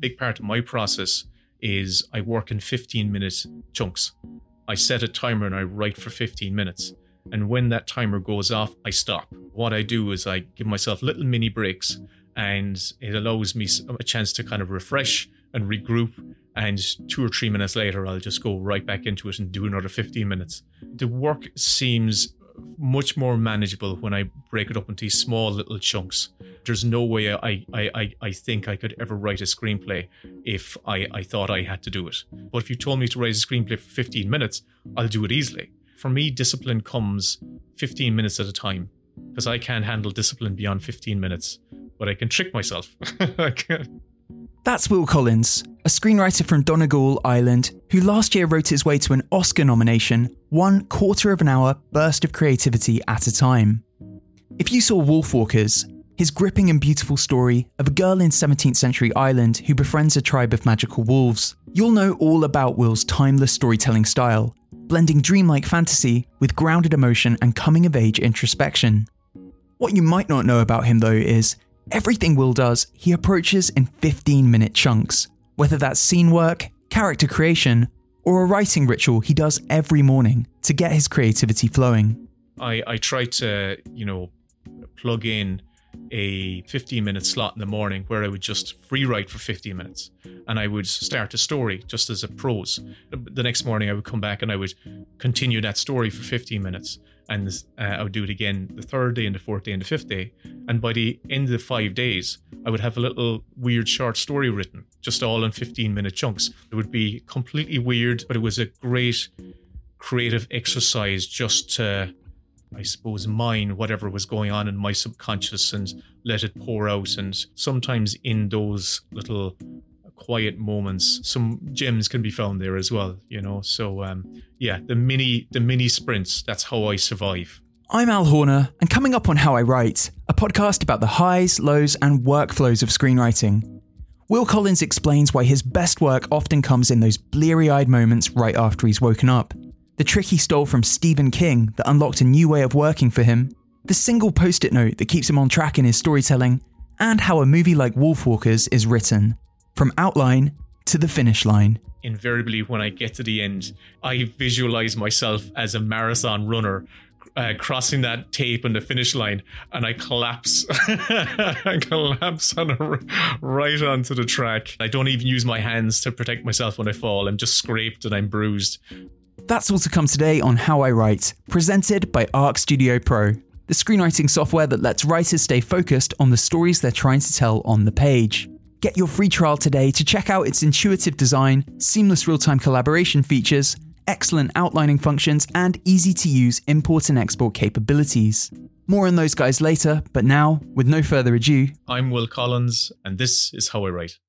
big part of my process is I work in 15 minute chunks. I set a timer and I write for 15 minutes. And when that timer goes off, I stop. What I do is I give myself little mini breaks and it allows me a chance to kind of refresh and regroup. And two or three minutes later, I'll just go right back into it and do another 15 minutes. The work seems much more manageable when I break it up into small little chunks. There's no way I, I, I, I think I could ever write a screenplay if I, I thought I had to do it. But if you told me to write a screenplay for 15 minutes, I'll do it easily. For me, discipline comes 15 minutes at a time because I can't handle discipline beyond 15 minutes, but I can trick myself. That's Will Collins, a screenwriter from Donegal, Ireland, who last year wrote his way to an Oscar nomination, one quarter of an hour burst of creativity at a time. If you saw Wolfwalkers, his gripping and beautiful story of a girl in 17th century Ireland who befriends a tribe of magical wolves, you'll know all about Will's timeless storytelling style, blending dreamlike fantasy with grounded emotion and coming of age introspection. What you might not know about him though is everything Will does, he approaches in 15 minute chunks, whether that's scene work, character creation, or a writing ritual he does every morning to get his creativity flowing. I, I try to, you know, plug in a 15 minute slot in the morning where I would just free write for 15 minutes and I would start a story just as a prose. The next morning I would come back and I would continue that story for 15 minutes and uh, I would do it again the third day and the fourth day and the fifth day. And by the end of the five days, I would have a little weird short story written, just all in 15 minute chunks. It would be completely weird, but it was a great creative exercise just to I suppose, mine whatever was going on in my subconscious and let it pour out. And sometimes in those little quiet moments, some gems can be found there as well, you know. So um, yeah, the mini the mini sprints, that's how I survive. I'm Al Horner, and coming up on How I Write, a podcast about the highs, lows, and workflows of screenwriting. Will Collins explains why his best work often comes in those bleary eyed moments right after he's woken up the trick he stole from Stephen King that unlocked a new way of working for him, the single post it note that keeps him on track in his storytelling, and how a movie like Wolfwalkers is written from outline to the finish line. Invariably, when I get to the end, I visualize myself as a marathon runner uh, crossing that tape on the finish line, and I collapse. I collapse on a, right onto the track. I don't even use my hands to protect myself when I fall. I'm just scraped and I'm bruised. That's all to come today on How I Write, presented by Arc Studio Pro, the screenwriting software that lets writers stay focused on the stories they're trying to tell on the page. Get your free trial today to check out its intuitive design, seamless real time collaboration features, excellent outlining functions, and easy to use import and export capabilities. More on those guys later, but now, with no further ado, I'm Will Collins, and this is How I Write.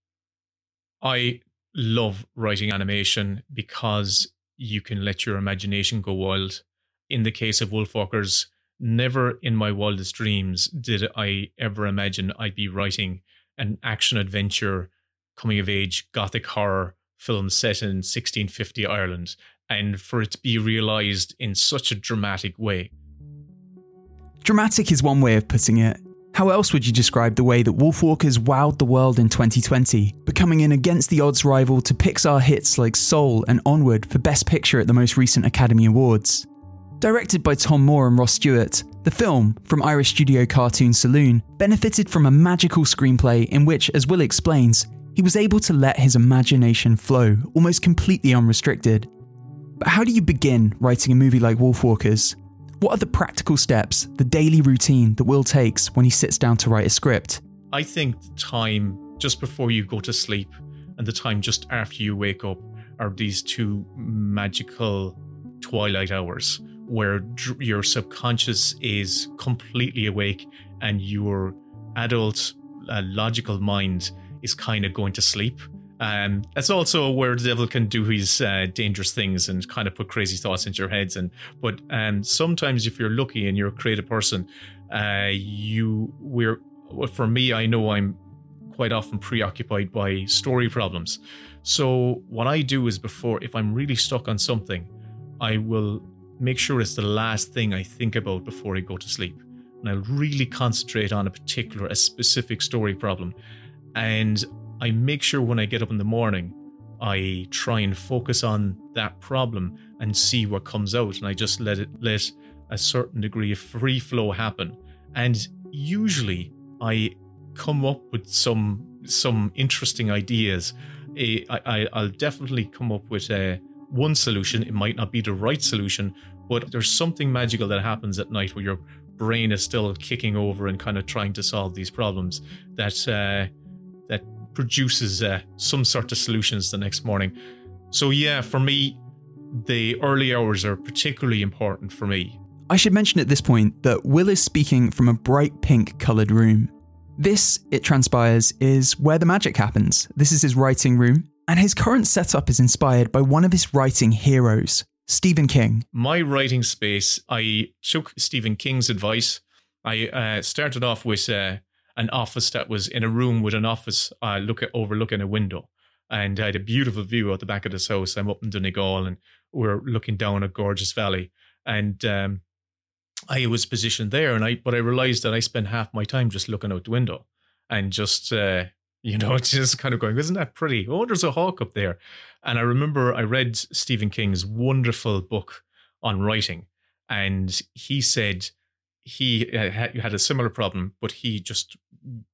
I love writing animation because you can let your imagination go wild. In the case of Wolfwalkers, never in my wildest dreams did I ever imagine I'd be writing an action adventure, coming of age, gothic horror film set in 1650 Ireland, and for it to be realised in such a dramatic way. Dramatic is one way of putting it. How else would you describe the way that Wolfwalkers wowed the world in 2020, becoming an against the odds rival to Pixar hits like Soul and Onward for Best Picture at the most recent Academy Awards? Directed by Tom Moore and Ross Stewart, the film, from Irish studio Cartoon Saloon, benefited from a magical screenplay in which, as Will explains, he was able to let his imagination flow almost completely unrestricted. But how do you begin writing a movie like Wolfwalkers? What are the practical steps, the daily routine that Will takes when he sits down to write a script? I think the time just before you go to sleep and the time just after you wake up are these two magical twilight hours where your subconscious is completely awake and your adult uh, logical mind is kind of going to sleep um, that's also where the devil can do his uh, dangerous things and kind of put crazy thoughts into your heads. And but um, sometimes, if you're lucky and you're a creative person, uh, you we're well, for me, I know I'm quite often preoccupied by story problems. So what I do is before, if I'm really stuck on something, I will make sure it's the last thing I think about before I go to sleep, and I'll really concentrate on a particular, a specific story problem, and I make sure when I get up in the morning, I try and focus on that problem and see what comes out. And I just let it let a certain degree of free flow happen. And usually I come up with some some interesting ideas. I, I I'll definitely come up with a one solution. It might not be the right solution, but there's something magical that happens at night where your brain is still kicking over and kind of trying to solve these problems that uh, that produces uh, some sort of solutions the next morning. So yeah, for me, the early hours are particularly important for me. I should mention at this point that Will is speaking from a bright pink coloured room. This, it transpires, is where the magic happens. This is his writing room, and his current setup is inspired by one of his writing heroes, Stephen King. My writing space, I took Stephen King's advice. I uh, started off with uh, an office that was in a room with an office uh, look at, overlooking a window. And I had a beautiful view out the back of this house. I'm up in Donegal and we're looking down a gorgeous valley. And um, I was positioned there, and I but I realized that I spent half my time just looking out the window and just uh, you know just kind of going, isn't that pretty? Oh, there's a hawk up there. And I remember I read Stephen King's wonderful book on writing, and he said he uh, you had a similar problem, but he just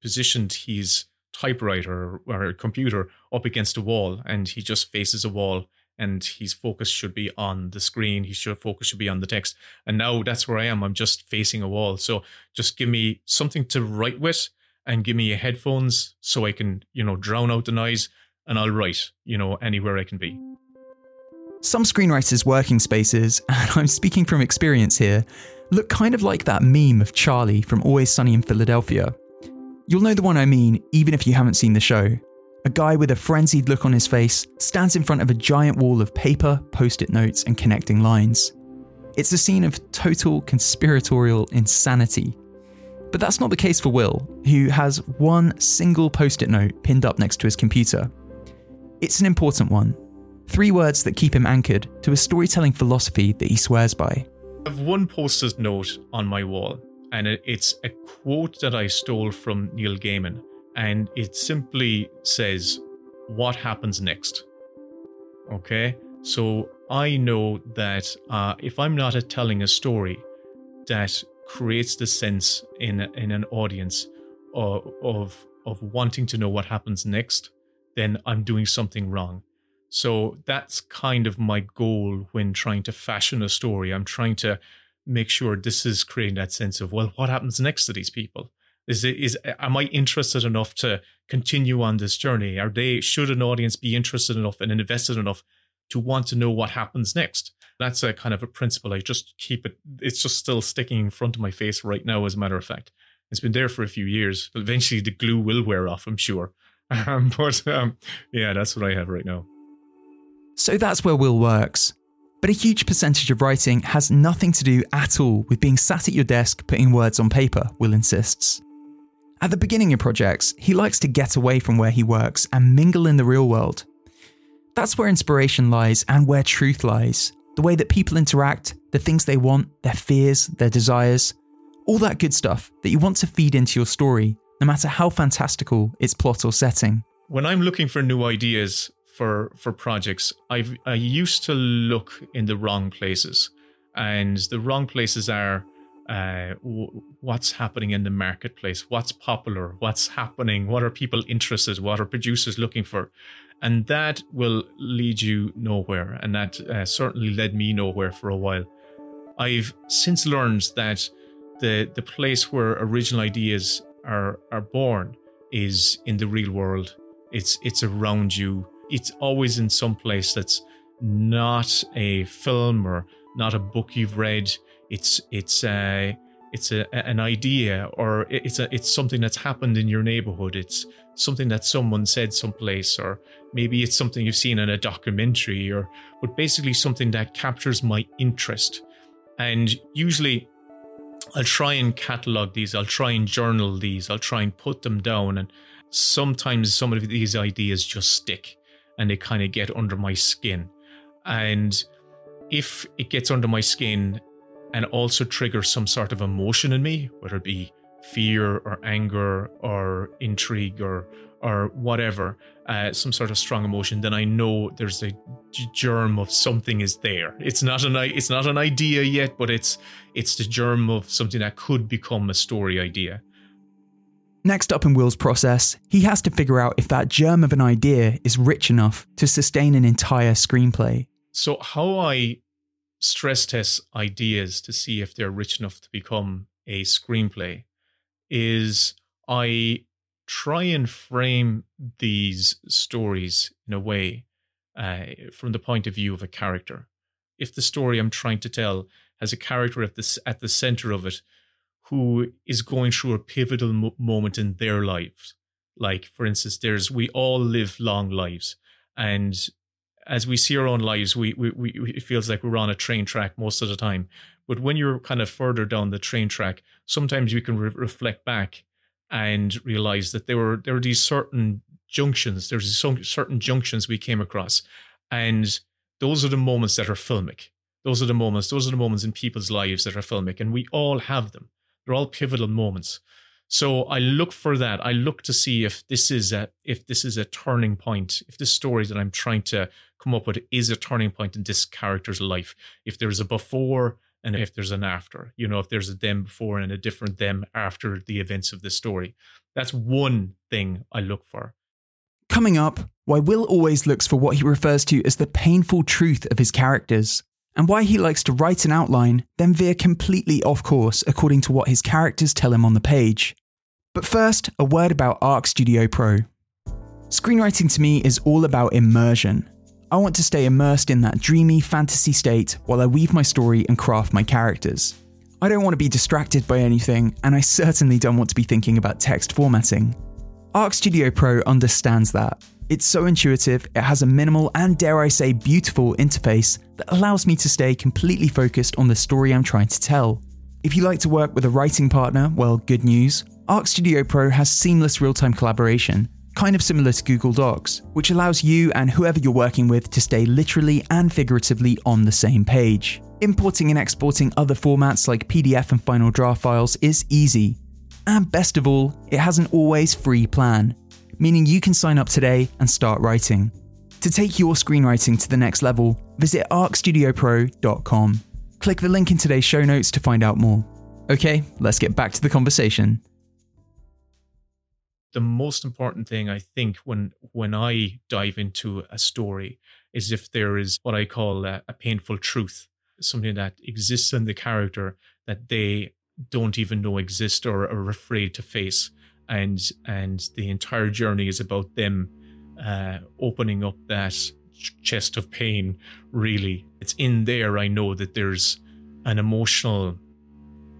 positioned his typewriter or computer up against a wall, and he just faces a wall and his focus should be on the screen. His focus should be on the text. And now that's where I am. I'm just facing a wall. So just give me something to write with and give me headphones so I can, you know, drown out the noise and I'll write, you know, anywhere I can be. Some screenwriters' working spaces, and I'm speaking from experience here, look kind of like that meme of Charlie from Always Sunny in Philadelphia. You'll know the one I mean, even if you haven't seen the show. A guy with a frenzied look on his face stands in front of a giant wall of paper, post it notes, and connecting lines. It's a scene of total conspiratorial insanity. But that's not the case for Will, who has one single post it note pinned up next to his computer. It's an important one. Three words that keep him anchored to a storytelling philosophy that he swears by. I have one post it note on my wall, and it's a quote that I stole from Neil Gaiman and it simply says what happens next. Okay, so I know that uh, if I'm not telling a story that creates the sense in in an audience of, of of wanting to know what happens next, then I'm doing something wrong. So that's kind of my goal when trying to fashion a story. I'm trying to make sure this is creating that sense of well, what happens next to these people? Is it is am I interested enough to continue on this journey? Are they should an audience be interested enough and invested enough to want to know what happens next? That's a kind of a principle. I just keep it. It's just still sticking in front of my face right now. As a matter of fact, it's been there for a few years. Eventually, the glue will wear off. I'm sure. Um, but um, yeah, that's what I have right now. So that's where Will works. But a huge percentage of writing has nothing to do at all with being sat at your desk putting words on paper, Will insists. At the beginning of projects, he likes to get away from where he works and mingle in the real world. That's where inspiration lies and where truth lies. The way that people interact, the things they want, their fears, their desires, all that good stuff that you want to feed into your story, no matter how fantastical its plot or setting. When I'm looking for new ideas for for projects, I've I used to look in the wrong places, and the wrong places are uh, w- what's happening in the marketplace, what's popular, what's happening, what are people interested, what are producers looking for, and that will lead you nowhere. And that uh, certainly led me nowhere for a while. I've since learned that the the place where original ideas are are born is in the real world. It's it's around you. It's always in some place that's not a film or not a book you've read. It's it's a it's a, an idea or it's a it's something that's happened in your neighborhood. It's something that someone said someplace or maybe it's something you've seen in a documentary or but basically something that captures my interest. And usually I'll try and catalog these I'll try and journal these I'll try and put them down. And sometimes some of these ideas just stick and they kind of get under my skin and if it gets under my skin and also triggers some sort of emotion in me, whether it be fear or anger or intrigue or or whatever, uh, some sort of strong emotion, then I know there's a germ of something is there. It's not an it's not an idea yet, but it's it's the germ of something that could become a story idea. Next up in Will's process, he has to figure out if that germ of an idea is rich enough to sustain an entire screenplay. So how I stress test ideas to see if they're rich enough to become a screenplay is I try and frame these stories in a way uh, from the point of view of a character. If the story I'm trying to tell has a character at the at the center of it who is going through a pivotal mo- moment in their lives, like for instance, there's we all live long lives, and as we see our own lives, we, we, we it feels like we're on a train track most of the time. But when you're kind of further down the train track, sometimes you can re- reflect back and realize that there were there were these certain junctions. There's some certain junctions we came across, and those are the moments that are filmic. Those are the moments. Those are the moments in people's lives that are filmic, and we all have them. They're all pivotal moments. So I look for that. I look to see if this is a if this is a turning point. If this story that I'm trying to come up with is a turning point in this character's life. If there's a before and if there's an after, you know, if there's a them before and a different them after the events of the story. That's one thing I look for. Coming up, why Will always looks for what he refers to as the painful truth of his characters, and why he likes to write an outline, then veer completely off course according to what his characters tell him on the page. But first, a word about Arc Studio Pro. Screenwriting to me is all about immersion, I want to stay immersed in that dreamy fantasy state while I weave my story and craft my characters. I don't want to be distracted by anything, and I certainly don't want to be thinking about text formatting. Arc Studio Pro understands that. It's so intuitive, it has a minimal and, dare I say, beautiful interface that allows me to stay completely focused on the story I'm trying to tell. If you like to work with a writing partner, well, good news. Arc Studio Pro has seamless real time collaboration, kind of similar to Google Docs, which allows you and whoever you're working with to stay literally and figuratively on the same page. Importing and exporting other formats like PDF and Final Draft files is easy. And best of all, it has an always free plan, meaning you can sign up today and start writing. To take your screenwriting to the next level, visit arcstudiopro.com. Click the link in today's show notes to find out more. Okay, let's get back to the conversation the most important thing I think when when I dive into a story is if there is what I call a, a painful truth, something that exists in the character that they don't even know exist or are afraid to face, and and the entire journey is about them uh, opening up that chest of pain. Really, it's in there. I know that there's an emotional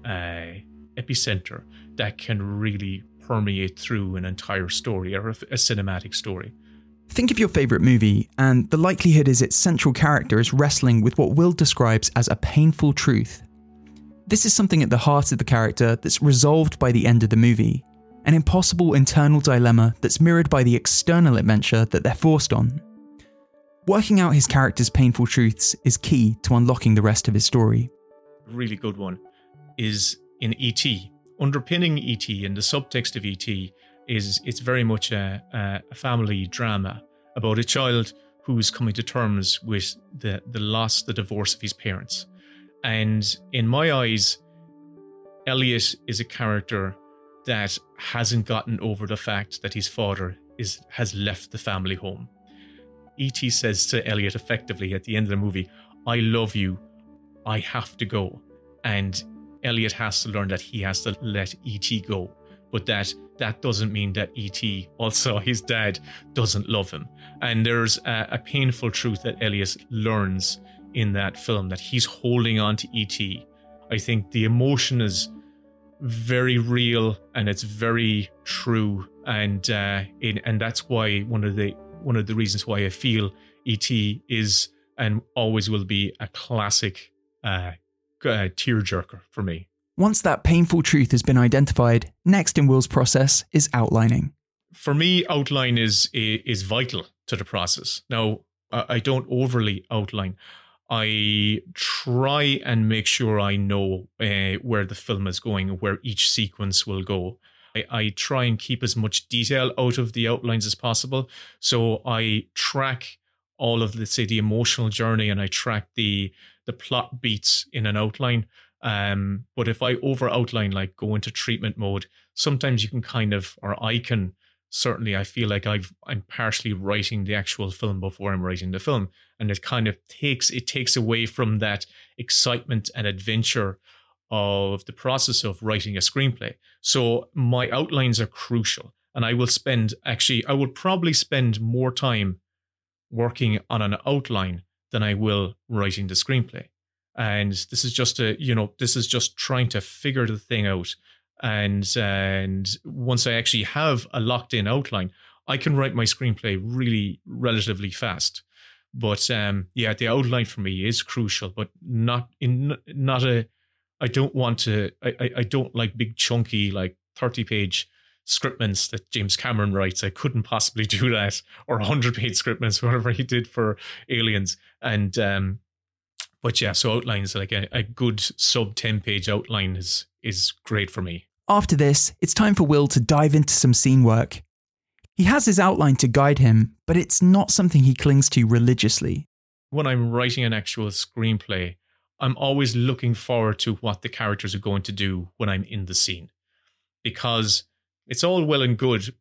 uh, epicenter that can really permeate through an entire story or a, a cinematic story. Think of your favourite movie, and the likelihood is its central character is wrestling with what Will describes as a painful truth. This is something at the heart of the character that's resolved by the end of the movie, an impossible internal dilemma that's mirrored by the external adventure that they're forced on. Working out his character's painful truths is key to unlocking the rest of his story. Really good one is in E.T underpinning ET and the subtext of ET is it's very much a, a family drama about a child who's coming to terms with the, the loss, the divorce of his parents. And in my eyes, Elliot is a character that hasn't gotten over the fact that his father is has left the family home. E.T. says to Elliot effectively at the end of the movie, I love you, I have to go. And Elliot has to learn that he has to let E.T. go. But that that doesn't mean that E.T. also his dad doesn't love him. And there's a, a painful truth that Elliot learns in that film that he's holding on to E.T. I think the emotion is very real and it's very true, and uh, it, and that's why one of the one of the reasons why I feel E.T. is and always will be a classic uh, uh, tearjerker for me. Once that painful truth has been identified, next in Will's process is outlining. For me, outline is is vital to the process. Now, I don't overly outline. I try and make sure I know uh, where the film is going, where each sequence will go. I, I try and keep as much detail out of the outlines as possible. So I track all of let's say the emotional journey and I track the the plot beats in an outline. Um, but if I over outline, like go into treatment mode, sometimes you can kind of, or I can certainly, I feel like I've I'm partially writing the actual film before I'm writing the film, and it kind of takes it takes away from that excitement and adventure of the process of writing a screenplay. So my outlines are crucial, and I will spend actually I will probably spend more time working on an outline than I will writing the screenplay. And this is just a, you know, this is just trying to figure the thing out. And and once I actually have a locked in outline, I can write my screenplay really relatively fast. But um, yeah, the outline for me is crucial, but not in not a. I don't want to. I I don't like big chunky like thirty page scriptments that James Cameron writes. I couldn't possibly do that, or 100 page scriptments, whatever he did for Aliens. And, um, but yeah, so outlines like a, a good sub 10 page outline is, is great for me. After this, it's time for Will to dive into some scene work. He has his outline to guide him, but it's not something he clings to religiously. When I'm writing an actual screenplay, I'm always looking forward to what the characters are going to do when I'm in the scene. Because it's all well and good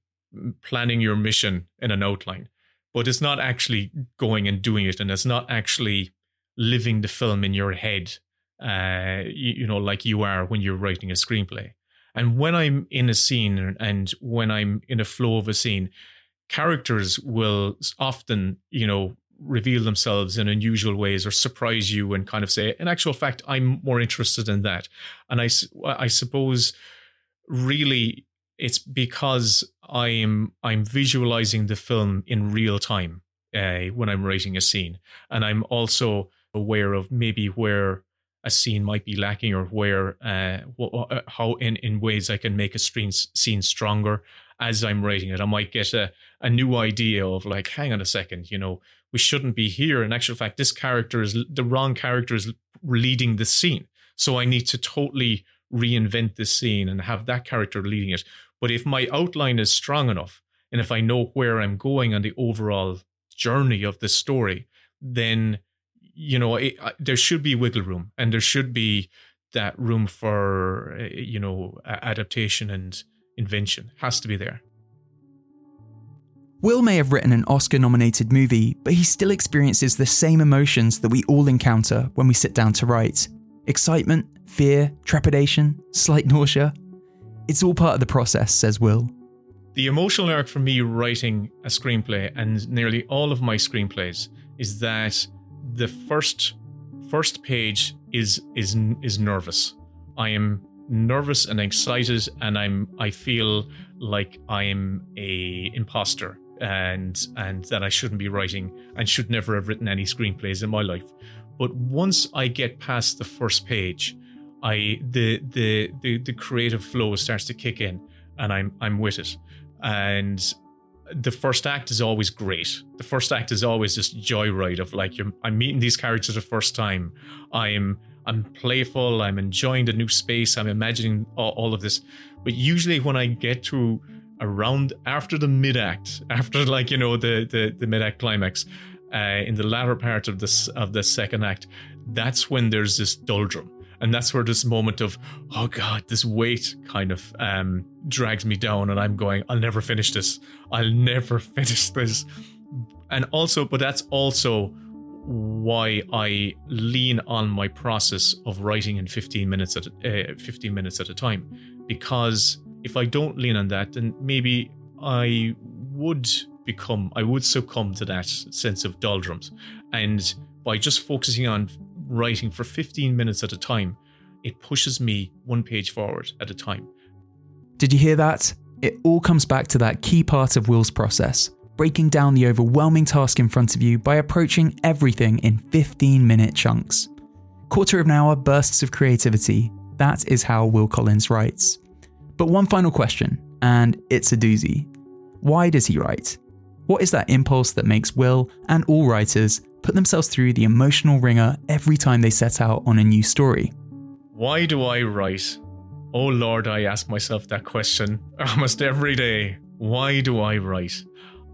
planning your mission in an outline, but it's not actually going and doing it, and it's not actually living the film in your head, uh, you, you know, like you are when you're writing a screenplay. And when I'm in a scene and when I'm in a flow of a scene, characters will often, you know, reveal themselves in unusual ways or surprise you and kind of say, in actual fact, I'm more interested in that. And I, I suppose really it's because I'm I'm visualizing the film in real time uh, when I'm writing a scene, and I'm also aware of maybe where a scene might be lacking or where uh, uh, how in in ways I can make a scene scene stronger as I'm writing it. I might get a a new idea of like, hang on a second, you know, we shouldn't be here. In actual fact, this character is the wrong character is leading the scene, so I need to totally reinvent this scene and have that character leading it but if my outline is strong enough, and if I know where I'm going on the overall journey of the story, then you know it, there should be wiggle room, and there should be that room for eh, you know adaptation and invention has to be there. Will may have written an Oscar nominated movie, but he still experiences the same emotions that we all encounter when we sit down to write excitement, fear, trepidation, slight nausea. It's all part of the process, says Will. The emotional arc for me writing a screenplay and nearly all of my screenplays is that the first first page is is is nervous. I am nervous and excited and I'm I feel like I am a imposter and and that I shouldn't be writing and should never have written any screenplays in my life. But once I get past the first page, I the the the the creative flow starts to kick in, and I'm I'm with it. And the first act is always great. The first act is always just joyride of like I'm meeting these characters the first time. I'm I'm playful. I'm enjoying the new space. I'm imagining all, all of this. But usually when I get to around after the mid act, after like you know the the, the mid act climax, uh, in the latter part of this of the second act, that's when there's this doldrum and that's where this moment of oh god this weight kind of um, drags me down and i'm going i'll never finish this. I'll never finish this. And also but that's also why i lean on my process of writing in 15 minutes at uh, 15 minutes at a time. Because if i don't lean on that then maybe i would become i would succumb to that sense of doldrums. And by just focusing on writing for 15 minutes at a time, it pushes me one page forward at a time. Did you hear that? It all comes back to that key part of Will's process breaking down the overwhelming task in front of you by approaching everything in 15 minute chunks. Quarter of an hour bursts of creativity. That is how Will Collins writes. But one final question, and it's a doozy. Why does he write? What is that impulse that makes Will and all writers put themselves through the emotional wringer every time they set out on a new story. Why do I write? Oh Lord, I ask myself that question almost every day. Why do I write?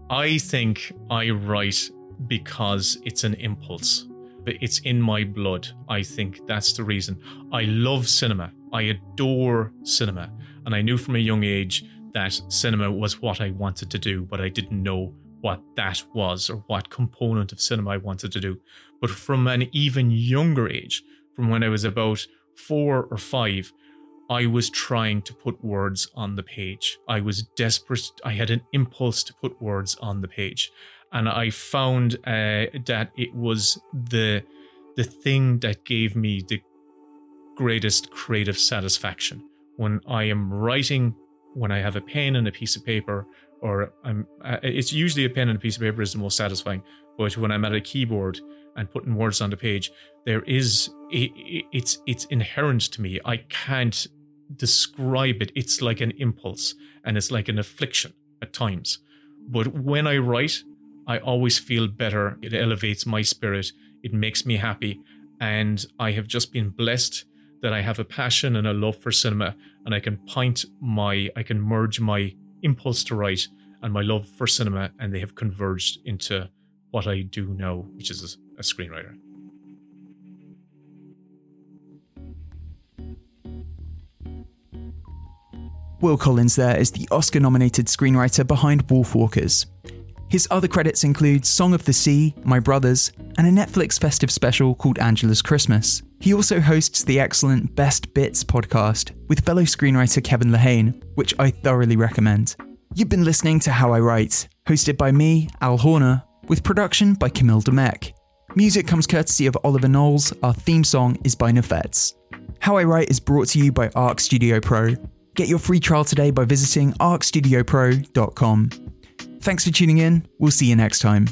I think I write because it's an impulse. It's in my blood. I think that's the reason. I love cinema. I adore cinema. And I knew from a young age that cinema was what I wanted to do, but I didn't know what that was or what component of cinema I wanted to do. But from an even younger age, from when I was about four or five, I was trying to put words on the page. I was desperate. I had an impulse to put words on the page and I found uh, that it was the the thing that gave me the greatest creative satisfaction when I am writing. When I have a pen and a piece of paper, or I'm, uh, it's usually a pen and a piece of paper is the most satisfying. But when I'm at a keyboard and putting words on the page, there is it, it's it's inherent to me. I can't describe it. It's like an impulse and it's like an affliction at times. But when I write, I always feel better. It elevates my spirit. It makes me happy. And I have just been blessed that I have a passion and a love for cinema and I can point my, I can merge my impulse to write and my love for cinema and they have converged into what I do now, which is a, screenwriter. Will Collins there is the Oscar nominated screenwriter behind Wolfwalkers. His other credits include Song of the Sea, My Brothers, and a Netflix festive special called Angela's Christmas. He also hosts the excellent Best Bits podcast with fellow screenwriter Kevin Lehane, which I thoroughly recommend. You've been listening to How I Write, hosted by me, Al Horner, with production by Kamil Dymek. Music comes courtesy of Oliver Knowles, our theme song is by Nafets. How I Write is brought to you by Arc Studio Pro. Get your free trial today by visiting arcstudiopro.com. Thanks for tuning in. We'll see you next time.